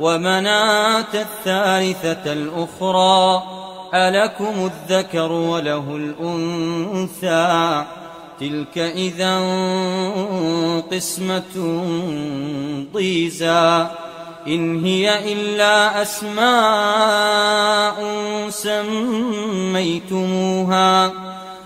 ومناة الثالثة الأخرى ألكم الذكر وله الأنثى. تلك إذا قسمة ضيزى. إن هي إلا أسماء سميتموها.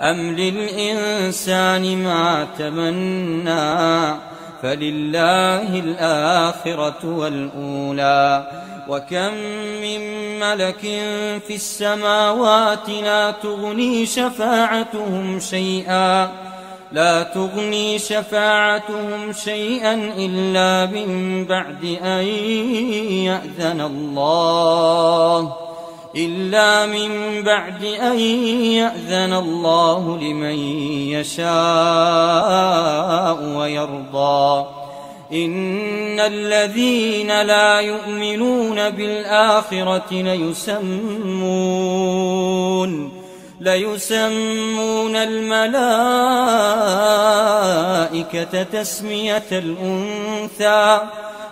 أم للإنسان ما تمنى فلله الآخرة والأولى وكم من ملك في السماوات لا تغني شفاعتهم شيئا لا تغني شفاعتهم شيئا إلا من بعد أن يأذن الله إلا من بعد أن يأذن الله لمن يشاء ويرضى. إن الذين لا يؤمنون بالآخرة ليسمون ليسمون الملائكة تسمية الأنثى.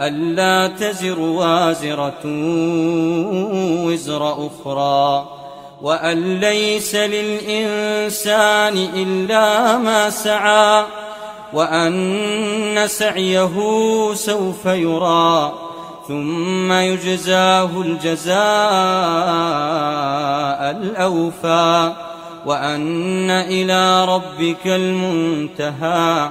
ألا تزر وازرة وزر أخرى وأن ليس للإنسان إلا ما سعى وأن سعيه سوف يرى ثم يجزاه الجزاء الأوفى وأن إلى ربك المنتهى.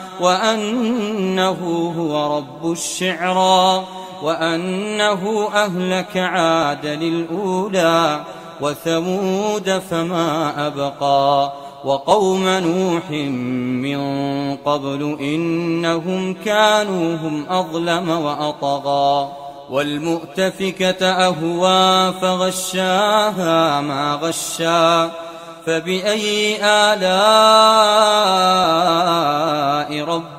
وأنه هو رب الشعرى وأنه أهلك عاد للأولى وثمود فما أبقى وقوم نوح من قبل إنهم كانوا هم أظلم وأطغى والمؤتفكة أهوى فغشاها ما غشا فبأي آلاء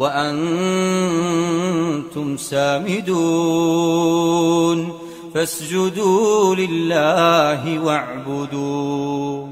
وأنتم سامدون فاسجدوا لله واعبدوا